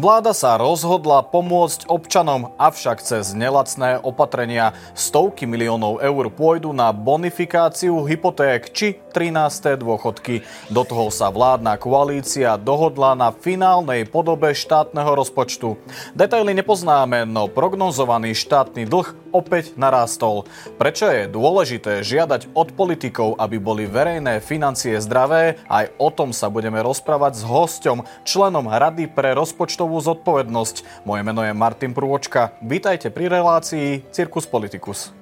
Vláda sa rozhodla pomôcť občanom, avšak cez nelacné opatrenia stovky miliónov eur pôjdu na bonifikáciu hypoték či 13. dôchodky. Do toho sa vládna koalícia dohodla na finálnej podobe štátneho rozpočtu. Detaily nepoznáme, no prognozovaný štátny dlh opäť narástol. Prečo je dôležité žiadať od politikov, aby boli verejné financie zdravé? Aj o tom sa budeme rozprávať s hosťom, členom Rady pre rozpočtovú zodpovednosť. Moje meno je Martin Prôčka. Vítajte pri relácii Cirkus Politicus.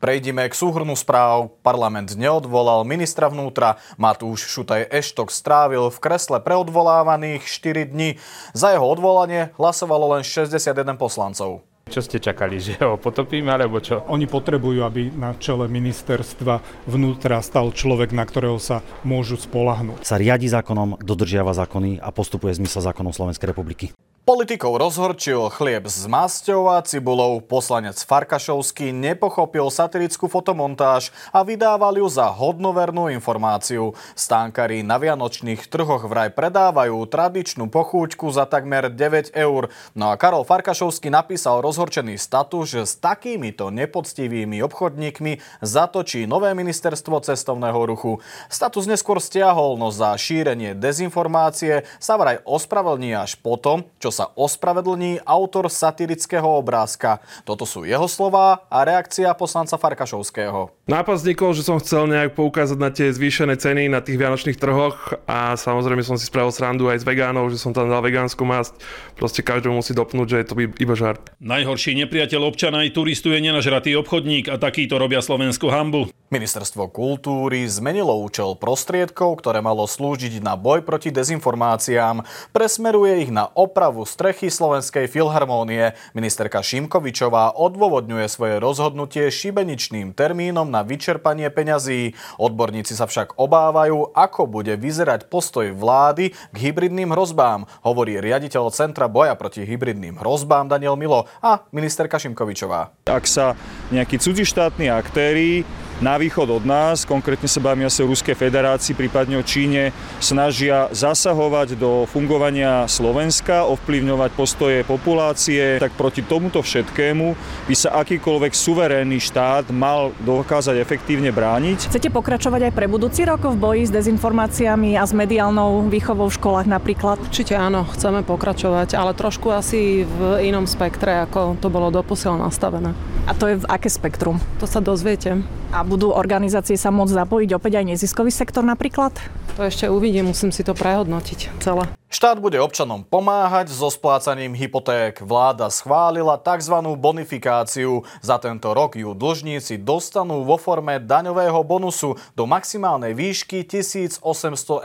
Prejdime k súhrnu správ. Parlament neodvolal ministra vnútra. Matúš Šutaj Eštok strávil v kresle preodvolávaných 4 dní. Za jeho odvolanie hlasovalo len 61 poslancov. Čo ste čakali, že ho potopíme, alebo čo? Oni potrebujú, aby na čele ministerstva vnútra stal človek, na ktorého sa môžu spolahnúť. Sa riadi zákonom, dodržiava zákony a postupuje zmysel zákonov Slovenskej republiky. Politikov rozhorčil chlieb s masťou a cibulou. Poslanec Farkašovský nepochopil satirickú fotomontáž a vydával ju za hodnovernú informáciu. Stánkarí na vianočných trhoch vraj predávajú tradičnú pochúťku za takmer 9 eur. No a Karol Farkašovský napísal rozhorčený status, že s takýmito nepoctivými obchodníkmi zatočí nové ministerstvo cestovného ruchu. Status neskôr stiahol, no za šírenie dezinformácie sa vraj ospravedlní až potom, čo čo sa ospravedlní autor satirického obrázka. Toto sú jeho slova a reakcia poslanca Farkašovského. Nápad vznikol, že som chcel nejak poukázať na tie zvýšené ceny na tých vianočných trhoch a samozrejme som si spravil srandu aj s vegánov, že som tam dal vegánsku masť. Proste každému musí dopnúť, že je to iba žart. Najhorší nepriateľ občana aj turistu je nenažratý obchodník a takýto robia slovenskú hambu. Ministerstvo kultúry zmenilo účel prostriedkov, ktoré malo slúžiť na boj proti dezinformáciám. Presmeruje ich na opravu opravu strechy Slovenskej filharmónie. Ministerka Šimkovičová odôvodňuje svoje rozhodnutie šibeničným termínom na vyčerpanie peňazí. Odborníci sa však obávajú, ako bude vyzerať postoj vlády k hybridným hrozbám, hovorí riaditeľ Centra boja proti hybridným hrozbám Daniel Milo a ministerka Šimkovičová. Ak sa nejakí cudzištátni aktéry na východ od nás, konkrétne sa bavíme asi o Ruskej federácii, prípadne o Číne, snažia zasahovať do fungovania Slovenska, ovplyvňovať postoje populácie, tak proti tomuto všetkému by sa akýkoľvek suverénny štát mal dokázať efektívne brániť. Chcete pokračovať aj pre budúci rok v boji s dezinformáciami a s mediálnou výchovou v školách napríklad? Určite áno, chceme pokračovať, ale trošku asi v inom spektre, ako to bolo doposiaľ nastavené. A to je v aké spektrum? To sa dozviete. A budú organizácie sa môcť zapojiť opäť aj neziskový sektor napríklad? To ešte uvidím, musím si to prehodnotiť celé. Štát bude občanom pomáhať so splácaním hypoték. Vláda schválila tzv. bonifikáciu. Za tento rok ju dlžníci dostanú vo forme daňového bonusu do maximálnej výšky 1800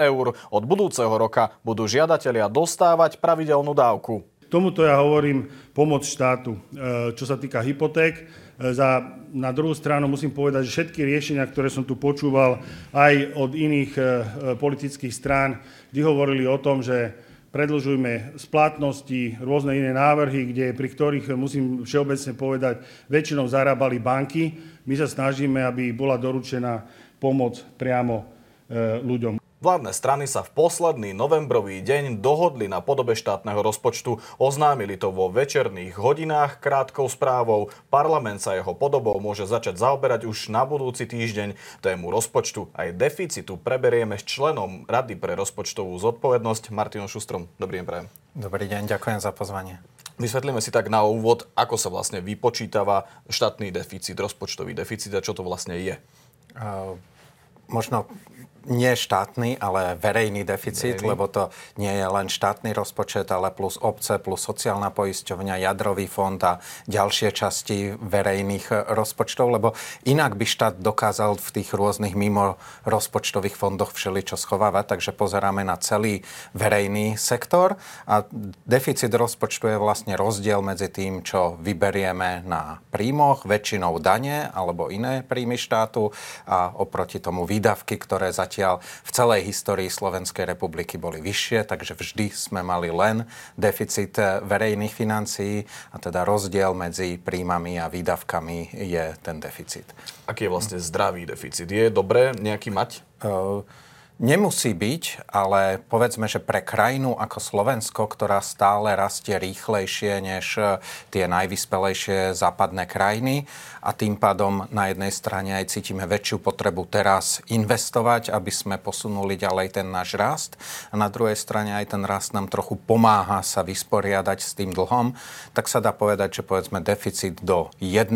eur. Od budúceho roka budú žiadatelia dostávať pravidelnú dávku. Tomuto ja hovorím pomoc štátu. E, čo sa týka hypoték, E, za, na druhú stranu musím povedať, že všetky riešenia, ktoré som tu počúval aj od iných e, politických strán, vždy hovorili o tom, že predlžujme splatnosti, rôzne iné návrhy, kde, pri ktorých, musím všeobecne povedať, väčšinou zarábali banky. My sa snažíme, aby bola doručená pomoc priamo e, ľuďom. Vládne strany sa v posledný novembrový deň dohodli na podobe štátneho rozpočtu. Oznámili to vo večerných hodinách krátkou správou. Parlament sa jeho podobou môže začať zaoberať už na budúci týždeň. Tému rozpočtu aj deficitu preberieme s členom Rady pre rozpočtovú zodpovednosť Martinom Šustrom. Dobrý deň, prajem. Dobrý deň, ďakujem za pozvanie. Vysvetlíme si tak na úvod, ako sa vlastne vypočítava štátny deficit, rozpočtový deficit a čo to vlastne je. Uh, možno nie štátny, ale verejný deficit, verejný. lebo to nie je len štátny rozpočet, ale plus obce, plus sociálna poisťovňa, jadrový fond a ďalšie časti verejných rozpočtov, lebo inak by štát dokázal v tých rôznych mimo rozpočtových fondoch všeličo schovávať, takže pozeráme na celý verejný sektor a deficit rozpočtu je vlastne rozdiel medzi tým, čo vyberieme na príjmoch, väčšinou dane alebo iné príjmy štátu a oproti tomu výdavky, ktoré zatiaľ v celej histórii Slovenskej republiky boli vyššie, takže vždy sme mali len deficit verejných financií a teda rozdiel medzi príjmami a výdavkami je ten deficit. Aký je vlastne zdravý deficit? Je dobré nejaký mať? Uh, Nemusí byť, ale povedzme, že pre krajinu ako Slovensko, ktorá stále rastie rýchlejšie než e, tie najvyspelejšie západné krajiny a tým pádom na jednej strane aj cítime väčšiu potrebu teraz investovať, aby sme posunuli ďalej ten náš rast a na druhej strane aj ten rast nám trochu pomáha sa vysporiadať s tým dlhom, tak sa dá povedať, že povedzme deficit do 1%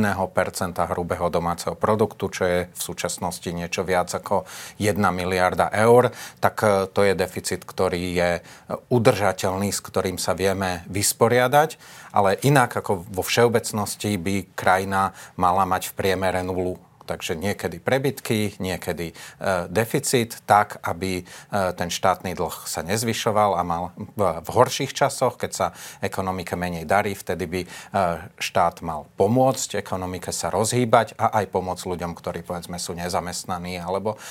hrubého domáceho produktu, čo je v súčasnosti niečo viac ako 1 miliarda eur eur, tak e, to je deficit, ktorý je e, udržateľný, s ktorým sa vieme vysporiadať, ale inak ako vo všeobecnosti by krajina mala mať v priemere nulu Takže niekedy prebytky, niekedy e, deficit, tak, aby e, ten štátny dlh sa nezvyšoval a mal v, horších časoch, keď sa ekonomike menej darí, vtedy by e, štát mal pomôcť ekonomike sa rozhýbať a aj pomôcť ľuďom, ktorí povedzme sú nezamestnaní alebo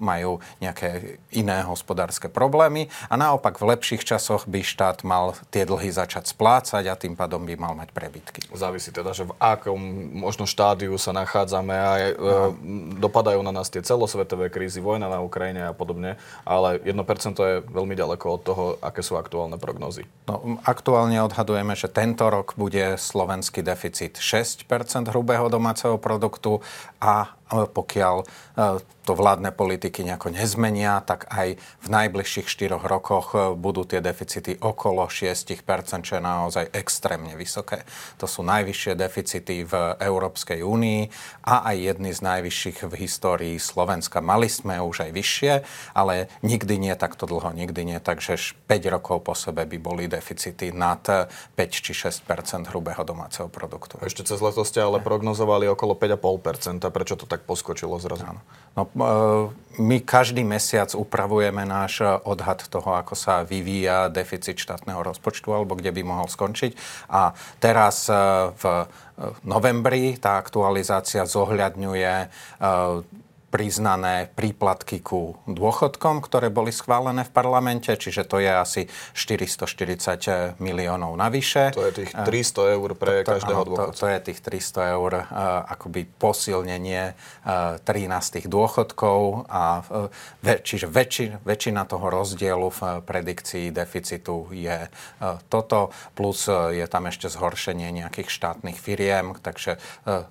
majú nejaké iné hospodárske problémy. A naopak v lepších časoch by štát mal tie dlhy začať splácať a tým pádom by mal mať prebytky. Závisí teda, že v akom možno štádiu sa nachádzame a no. dopadajú na nás tie celosvetové krízy, vojna na Ukrajine a podobne, ale 1% je veľmi ďaleko od toho, aké sú aktuálne prognozy. No, aktuálne odhadujeme, že tento rok bude slovenský deficit 6% hrubého domáceho produktu a pokiaľ e, to vládne politiky nejako nezmenia, tak aj v najbližších 4 rokoch e, budú tie deficity okolo 6%, čo je naozaj extrémne vysoké. To sú najvyššie deficity v Európskej únii a aj jedny z najvyšších v histórii Slovenska. Mali sme už aj vyššie, ale nikdy nie takto dlho, nikdy nie tak, že 5 rokov po sebe by boli deficity nad 5 či 6% hrubého domáceho produktu. Ešte cez leto ste ale prognozovali okolo 5,5%. Prečo to tak tak poskočilo zrazu? No, e, my každý mesiac upravujeme náš odhad toho, ako sa vyvíja deficit štátneho rozpočtu alebo kde by mohol skončiť. A teraz e, v novembri tá aktualizácia zohľadňuje e, priznané príplatky ku dôchodkom, ktoré boli schválené v parlamente, čiže to je asi 440 miliónov navyše. To je tých 300 eur pre to, každého dôchodca. To, to je tých 300 eur uh, akoby posilnenie uh, 13 dôchodkov a čiže väčši, väčšina toho rozdielu v predikcii deficitu je toto, plus je tam ešte zhoršenie nejakých štátnych firiem, takže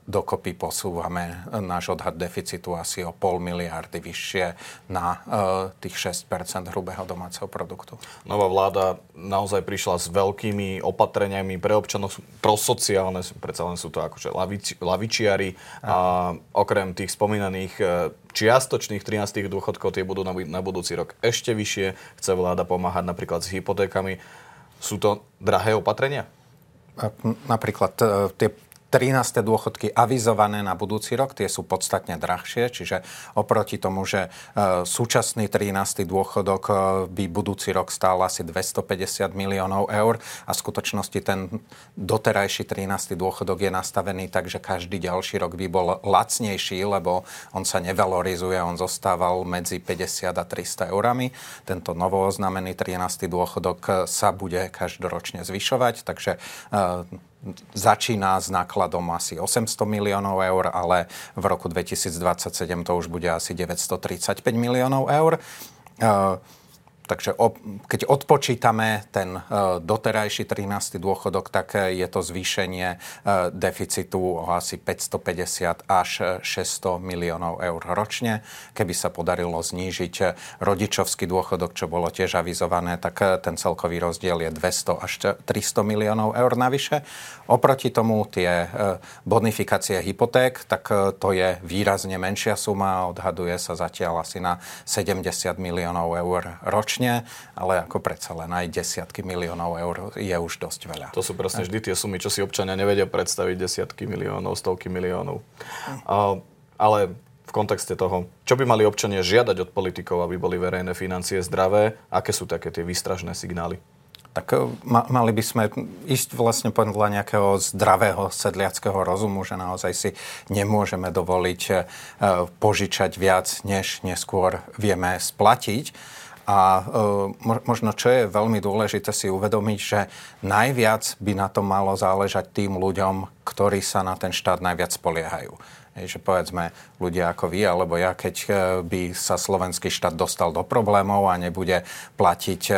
dokopy posúvame náš odhad deficitu asi o pol miliardy vyššie na uh, tých 6 hrubého domáceho produktu. Nová vláda naozaj prišla s veľkými opatreniami pre občanov, prosociálne, predsa len sú to akože laviči, lavičiari a okrem tých spomínaných e, čiastočných 13 dôchodkov, tie budú na, na budúci rok ešte vyššie. Chce vláda pomáhať napríklad s hypotékami. Sú to drahé opatrenia? Napríklad e, tie 13. dôchodky avizované na budúci rok, tie sú podstatne drahšie, čiže oproti tomu, že e, súčasný 13. dôchodok e, by budúci rok stál asi 250 miliónov eur a v skutočnosti ten doterajší 13. dôchodok je nastavený tak, že každý ďalší rok by bol lacnejší, lebo on sa nevalorizuje, on zostával medzi 50 a 300 eurami. Tento novo oznamený 13. dôchodok sa bude každoročne zvyšovať, takže e, začína s nákladom asi 800 miliónov eur, ale v roku 2027 to už bude asi 935 miliónov eur. Takže keď odpočítame ten e, doterajší 13. dôchodok, tak e, je to zvýšenie e, deficitu o asi 550 až 600 miliónov eur ročne. Keby sa podarilo znížiť rodičovský dôchodok, čo bolo tiež avizované, tak ten celkový rozdiel je 200 až 300 miliónov eur navyše. Oproti tomu tie bonifikácie hypoték, tak to je výrazne menšia suma, odhaduje sa zatiaľ asi na 70 miliónov eur ročne ročne, ale ako predsa len aj desiatky miliónov eur je už dosť veľa. To sú presne vždy tie sumy, čo si občania nevedia predstaviť, desiatky miliónov, stovky miliónov. A, ale v kontexte toho, čo by mali občania žiadať od politikov, aby boli verejné financie zdravé, aké sú také tie výstražné signály? tak e, ma, mali by sme ísť vlastne podľa nejakého zdravého sedliackého rozumu, že naozaj si nemôžeme dovoliť e, požičať viac, než neskôr vieme splatiť. A e, možno, čo je veľmi dôležité si uvedomiť, že najviac by na to malo záležať tým ľuďom, ktorí sa na ten štát najviac spoliehajú. Hej, že povedzme ľudia ako vy alebo ja, keď e, by sa slovenský štát dostal do problémov a nebude platiť e,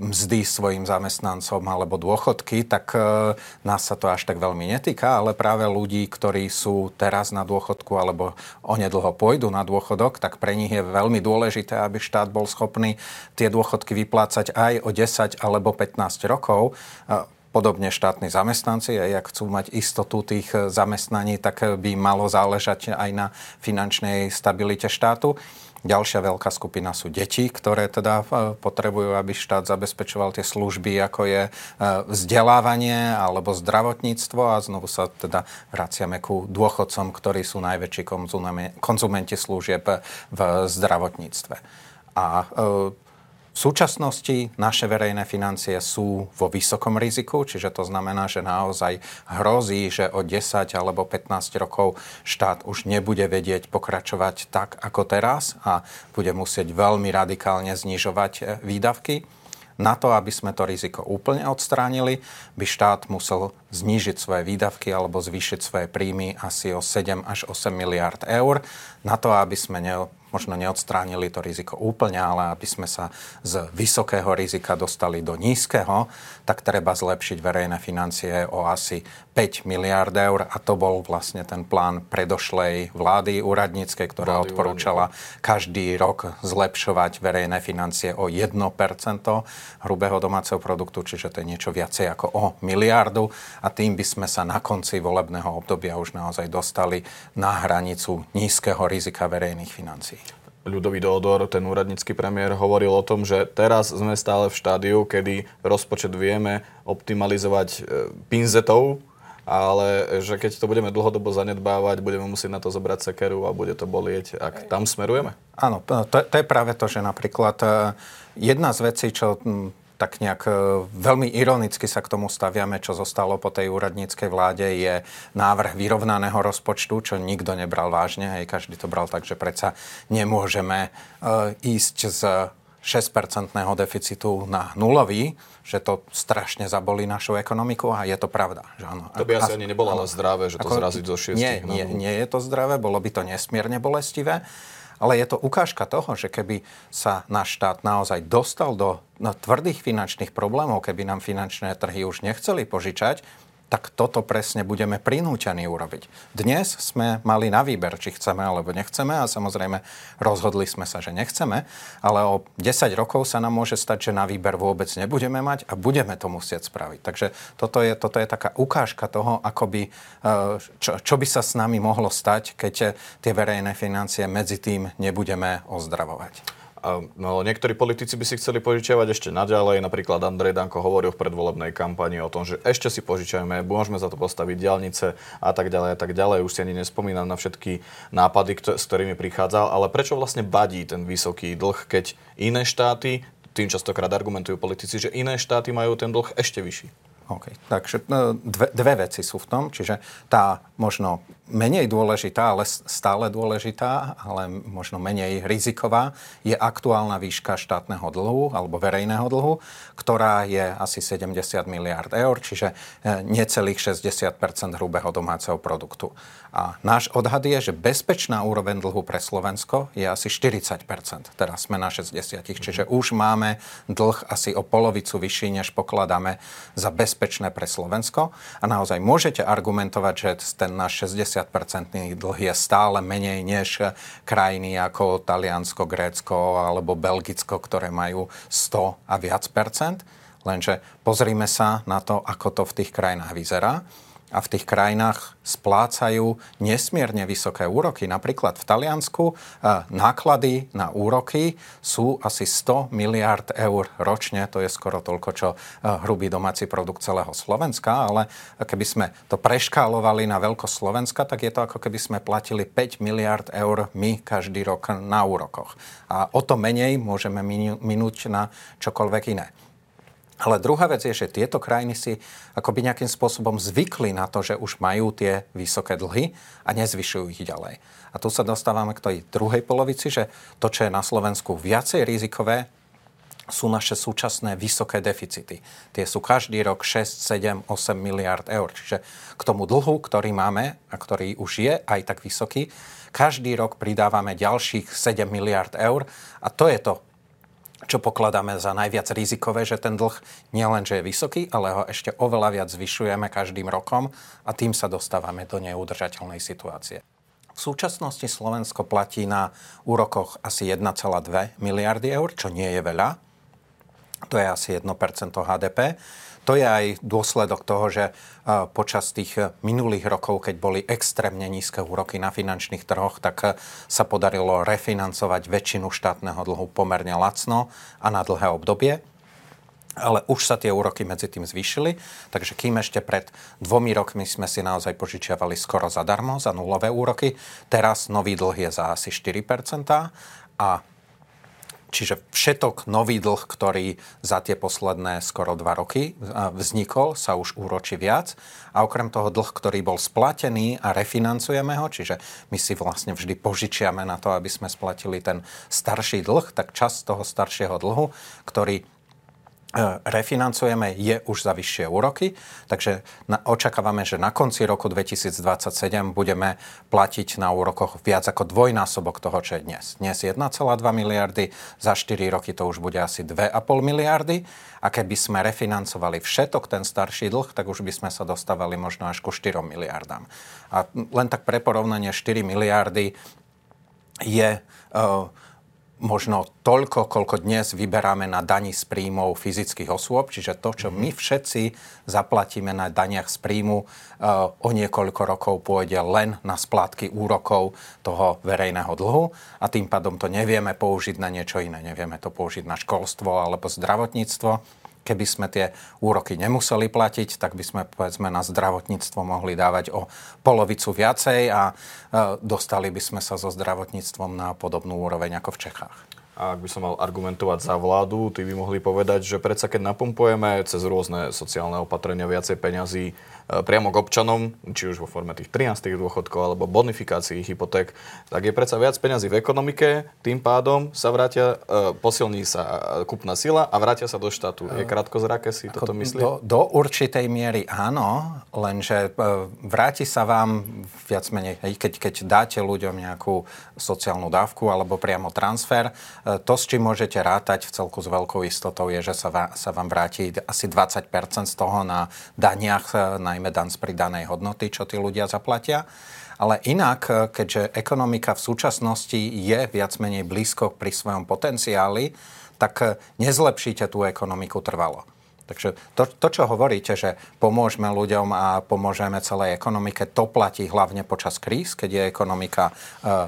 mzdy svojim zamestnancom alebo dôchodky, tak e, nás sa to až tak veľmi netýka, ale práve ľudí, ktorí sú teraz na dôchodku alebo onedlho pôjdu na dôchodok, tak pre nich je veľmi dôležité, aby štát bol schopný tie dôchodky vyplácať aj o 10 alebo 15 rokov Podobne štátni zamestnanci, aj ak chcú mať istotu tých zamestnaní, tak by malo záležať aj na finančnej stabilite štátu. Ďalšia veľká skupina sú deti, ktoré teda e, potrebujú, aby štát zabezpečoval tie služby, ako je vzdelávanie alebo zdravotníctvo a znovu sa teda vraciame ku dôchodcom, ktorí sú najväčší konzumenti služieb v zdravotníctve. A v súčasnosti naše verejné financie sú vo vysokom riziku, čiže to znamená, že naozaj hrozí, že o 10 alebo 15 rokov štát už nebude vedieť pokračovať tak ako teraz a bude musieť veľmi radikálne znižovať e, výdavky. Na to, aby sme to riziko úplne odstránili, by štát musel znížiť svoje výdavky alebo zvýšiť svoje príjmy asi o 7 až 8 miliard eur. Na to, aby sme možno neodstránili to riziko úplne, ale aby sme sa z vysokého rizika dostali do nízkeho, tak treba zlepšiť verejné financie o asi 5 miliard eur a to bol vlastne ten plán predošlej vlády úradníckej, ktorá vlády odporúčala úradnícke. každý rok zlepšovať verejné financie o 1% hrubého domáceho produktu, čiže to je niečo viacej ako o miliardu a tým by sme sa na konci volebného obdobia už naozaj dostali na hranicu nízkeho rizika verejných financií. Ľudový Dodor, ten úradnícky premiér, hovoril o tom, že teraz sme stále v štádiu, kedy rozpočet vieme optimalizovať e, pinzetou, ale že keď to budeme dlhodobo zanedbávať, budeme musieť na to zobrať sekeru a bude to bolieť. Ak tam smerujeme? Áno, to, to je práve to, že napríklad e, jedna z vecí, čo tak nejak e, veľmi ironicky sa k tomu staviame, čo zostalo po tej úradníckej vláde, je návrh vyrovnaného rozpočtu, čo nikto nebral vážne. Hej, každý to bral tak, že predsa nemôžeme e, ísť z 6-percentného deficitu na nulový, že to strašne zabolí našu ekonomiku a je to pravda. Že áno. To by asi ani nebolo ale zdravé, že to zraziť zo 6 nie, nie, nie je to zdravé, bolo by to nesmierne bolestivé. Ale je to ukážka toho, že keby sa náš štát naozaj dostal do no, tvrdých finančných problémov, keby nám finančné trhy už nechceli požičať, tak toto presne budeme prinútení urobiť. Dnes sme mali na výber, či chceme alebo nechceme a samozrejme rozhodli sme sa, že nechceme, ale o 10 rokov sa nám môže stať, že na výber vôbec nebudeme mať a budeme to musieť spraviť. Takže toto je, toto je taká ukážka toho, ako by, e, čo, čo by sa s nami mohlo stať, keď tie verejné financie medzi tým nebudeme ozdravovať. No, niektorí politici by si chceli požičiavať ešte naďalej. Napríklad Andrej Danko hovoril v predvolebnej kampani o tom, že ešte si požičajme, môžeme za to postaviť diálnice a tak ďalej a tak ďalej. Už si ani nespomínam na všetky nápady, s ktorými prichádzal. Ale prečo vlastne badí ten vysoký dlh, keď iné štáty, tým častokrát argumentujú politici, že iné štáty majú ten dlh ešte vyšší? OK, takže no, dve, dve veci sú v tom, čiže tá možno menej dôležitá, ale stále dôležitá, ale možno menej riziková, je aktuálna výška štátneho dlhu alebo verejného dlhu, ktorá je asi 70 miliard eur, čiže e, necelých 60% hrubého domáceho produktu. A náš odhad je, že bezpečná úroveň dlhu pre Slovensko je asi 40 Teraz sme na 60 čiže už máme dlh asi o polovicu vyšší, než pokladáme za bezpečné pre Slovensko. A naozaj môžete argumentovať, že ten náš 60-percentný dlh je stále menej než krajiny ako Taliansko, Grécko alebo Belgicko, ktoré majú 100 a viac percent. Lenže pozrime sa na to, ako to v tých krajinách vyzerá a v tých krajinách splácajú nesmierne vysoké úroky. Napríklad v Taliansku e, náklady na úroky sú asi 100 miliard eur ročne. To je skoro toľko, čo e, hrubý domáci produkt celého Slovenska. Ale keby sme to preškálovali na veľkosť Slovenska, tak je to ako keby sme platili 5 miliard eur my každý rok na úrokoch. A o to menej môžeme minúť na čokoľvek iné. Ale druhá vec je, že tieto krajiny si akoby nejakým spôsobom zvykli na to, že už majú tie vysoké dlhy a nezvyšujú ich ďalej. A tu sa dostávame k tej druhej polovici, že to, čo je na Slovensku viacej rizikové, sú naše súčasné vysoké deficity. Tie sú každý rok 6, 7, 8 miliard eur. Čiže k tomu dlhu, ktorý máme a ktorý už je aj tak vysoký, každý rok pridávame ďalších 7 miliard eur a to je to, čo pokladáme za najviac rizikové, že ten dlh nie len, že je vysoký, ale ho ešte oveľa viac zvyšujeme každým rokom a tým sa dostávame do neudržateľnej situácie. V súčasnosti Slovensko platí na úrokoch asi 1,2 miliardy eur, čo nie je veľa. To je asi 1% HDP. To je aj dôsledok toho, že počas tých minulých rokov, keď boli extrémne nízke úroky na finančných trhoch, tak sa podarilo refinancovať väčšinu štátneho dlhu pomerne lacno a na dlhé obdobie. Ale už sa tie úroky medzi tým zvýšili, takže kým ešte pred dvomi rokmi sme si naozaj požičiavali skoro zadarmo, za nulové úroky, teraz nový dlh je za asi 4% a Čiže všetok nový dlh, ktorý za tie posledné skoro dva roky vznikol, sa už úročí viac. A okrem toho dlh, ktorý bol splatený a refinancujeme ho, čiže my si vlastne vždy požičiame na to, aby sme splatili ten starší dlh, tak čas toho staršieho dlhu, ktorý E, refinancujeme, je už za vyššie úroky, takže na, očakávame, že na konci roku 2027 budeme platiť na úrokoch viac ako dvojnásobok toho, čo je dnes. Dnes 1,2 miliardy, za 4 roky to už bude asi 2,5 miliardy a keby sme refinancovali všetok ten starší dlh, tak už by sme sa dostávali možno až ku 4 miliardám. A len tak pre porovnanie 4 miliardy je uh, možno toľko, koľko dnes vyberáme na daní z príjmov fyzických osôb, čiže to, čo my všetci zaplatíme na daniach z príjmu, eh, o niekoľko rokov pôjde len na splátky úrokov toho verejného dlhu a tým pádom to nevieme použiť na niečo iné. Nevieme to použiť na školstvo alebo zdravotníctvo Keby sme tie úroky nemuseli platiť, tak by sme povedzme na zdravotníctvo mohli dávať o polovicu viacej a e, dostali by sme sa so zdravotníctvom na podobnú úroveň ako v Čechách. A ak by som mal argumentovať za vládu, tí by mohli povedať, že predsa keď napumpujeme cez rôzne sociálne opatrenia viacej peňazí priamo k občanom, či už vo forme tých 13 dôchodkov alebo bonifikácií hypoték, tak je predsa viac peňazí v ekonomike, tým pádom sa vrátia, e, posilní sa kupná sila a vrátia sa do štátu. Je krátkozraké si toto myslí? Do, do určitej miery áno, lenže e, vráti sa vám viac menej, keď, keď dáte ľuďom nejakú sociálnu dávku alebo priamo transfer, to, s čím môžete rátať v celku s veľkou istotou, je, že sa, vám, sa vám vráti asi 20% z toho na daniach, na najmä dan z pridanej hodnoty, čo tí ľudia zaplatia. Ale inak, eh, keďže ekonomika v súčasnosti je viac menej blízko pri svojom potenciáli, tak eh, nezlepšíte tú ekonomiku trvalo. Takže to, to, čo hovoríte, že pomôžeme ľuďom a pomôžeme celej ekonomike, to platí hlavne počas kríz, keď je ekonomika e,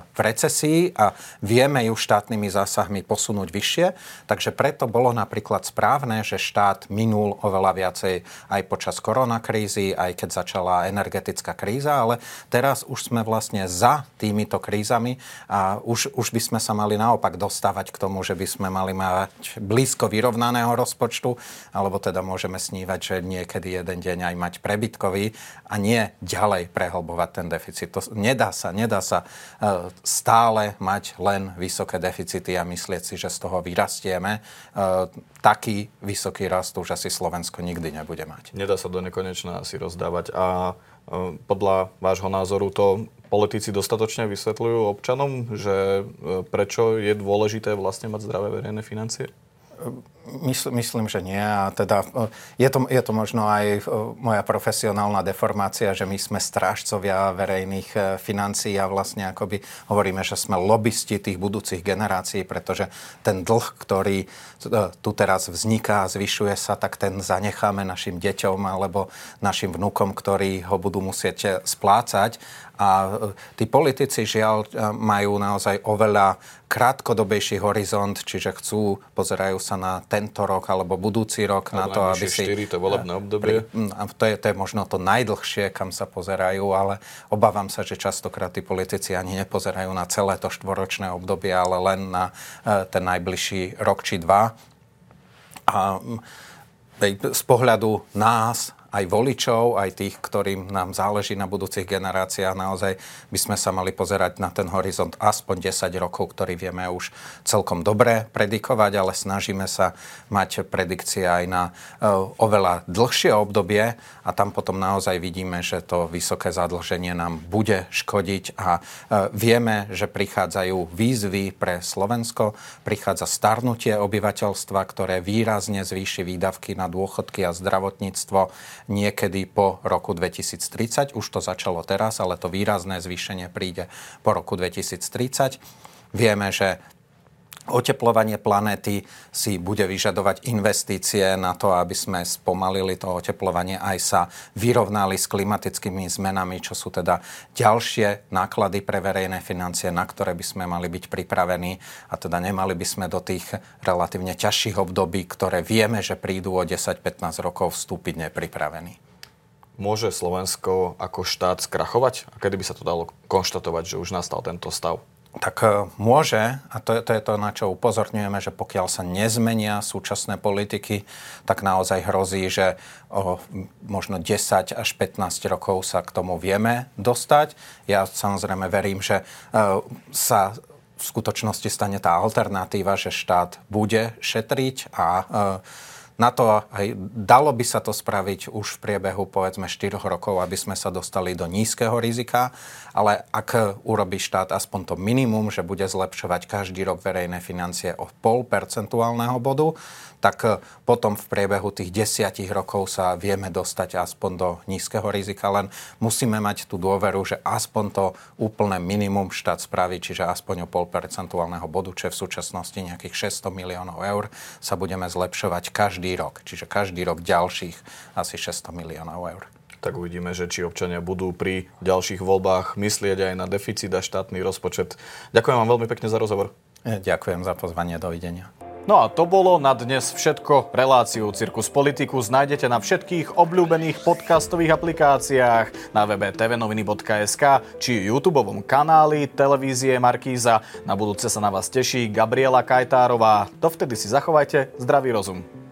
v recesii a vieme ju štátnymi zásahmi posunúť vyššie. Takže preto bolo napríklad správne, že štát minul oveľa viacej aj počas koronakrízy, aj keď začala energetická kríza, ale teraz už sme vlastne za týmito krízami a už, už by sme sa mali naopak dostávať k tomu, že by sme mali mať blízko vyrovnaného rozpočtu, alebo teda teda môžeme snívať, že niekedy jeden deň aj mať prebytkový a nie ďalej prehlbovať ten deficit. To nedá sa, nedá sa e, stále mať len vysoké deficity a myslieť si, že z toho vyrastieme. E, taký vysoký rast už asi Slovensko nikdy nebude mať. Nedá sa do nekonečna asi rozdávať a e, podľa vášho názoru to politici dostatočne vysvetľujú občanom, že prečo je dôležité vlastne mať zdravé verejné financie? Mysl, myslím, že nie. A teda e, je to, je to možno aj e, moja profesionálna deformácia, že my sme strážcovia verejných e, financií a vlastne akoby hovoríme, že sme lobbysti tých budúcich generácií, pretože ten dlh, ktorý tu teraz vzniká a zvyšuje sa, tak ten zanecháme našim deťom alebo našim vnúkom, ktorí ho budú musieť splácať. A tí politici žiaľ majú naozaj oveľa krátkodobejší horizont, čiže chcú, pozerajú sa na tento rok alebo budúci rok na to, aby si... 4, to volebné obdobie. Hm, to je, to je možno to najdlhšie, kam sa pozerajú, ale obávam sa, že častokrát tí politici ani nepozerajú na celé to štvoročné obdobie, ale len na e, ten najbližší rok či dva. A z pohľadu nás, aj voličov, aj tých, ktorým nám záleží na budúcich generáciách. Naozaj by sme sa mali pozerať na ten horizont aspoň 10 rokov, ktorý vieme už celkom dobre predikovať, ale snažíme sa mať predikcie aj na uh, oveľa dlhšie obdobie. A tam potom naozaj vidíme, že to vysoké zadlženie nám bude škodiť. A uh, vieme, že prichádzajú výzvy pre Slovensko, prichádza starnutie obyvateľstva, ktoré výrazne zvýši výdavky na dôchodky a zdravotníctvo niekedy po roku 2030. Už to začalo teraz, ale to výrazné zvýšenie príde po roku 2030. Vieme, že Oteplovanie planéty si bude vyžadovať investície na to, aby sme spomalili to oteplovanie, aj sa vyrovnali s klimatickými zmenami, čo sú teda ďalšie náklady pre verejné financie, na ktoré by sme mali byť pripravení a teda nemali by sme do tých relatívne ťažších období, ktoré vieme, že prídu o 10-15 rokov vstúpiť nepripravení. Môže Slovensko ako štát skrachovať? A kedy by sa to dalo konštatovať, že už nastal tento stav? Tak e, môže, a to to je to, na čo upozorňujeme, že pokiaľ sa nezmenia súčasné politiky, tak naozaj hrozí, že o možno 10 až 15 rokov sa k tomu vieme dostať. Ja samozrejme verím, že e, sa v skutočnosti stane tá alternatíva, že štát bude šetriť a e, na to aj dalo by sa to spraviť už v priebehu povedzme 4 rokov, aby sme sa dostali do nízkeho rizika, ale ak urobí štát aspoň to minimum, že bude zlepšovať každý rok verejné financie o pol percentuálneho bodu, tak e, potom v priebehu tých desiatich rokov sa vieme dostať aspoň do nízkeho rizika, len musíme mať tú dôveru, že aspoň to úplné minimum štát spraví, čiže aspoň o pol percentuálneho bodu, čo je v súčasnosti nejakých 600 miliónov eur, sa budeme zlepšovať každý rok. Čiže každý rok ďalších asi 600 miliónov eur tak uvidíme, že či občania budú pri ďalších voľbách myslieť aj na deficit a štátny rozpočet. Ďakujem vám veľmi pekne za rozhovor. Ďakujem za pozvanie, dovidenia. No a to bolo na dnes všetko. Reláciu Cirkus Politikus nájdete na všetkých obľúbených podcastových aplikáciách, na webe tvnoviny.sk či youtube kanáli televízie Markíza. Na budúce sa na vás teší Gabriela Kajtárová. Dovtedy si zachovajte zdravý rozum.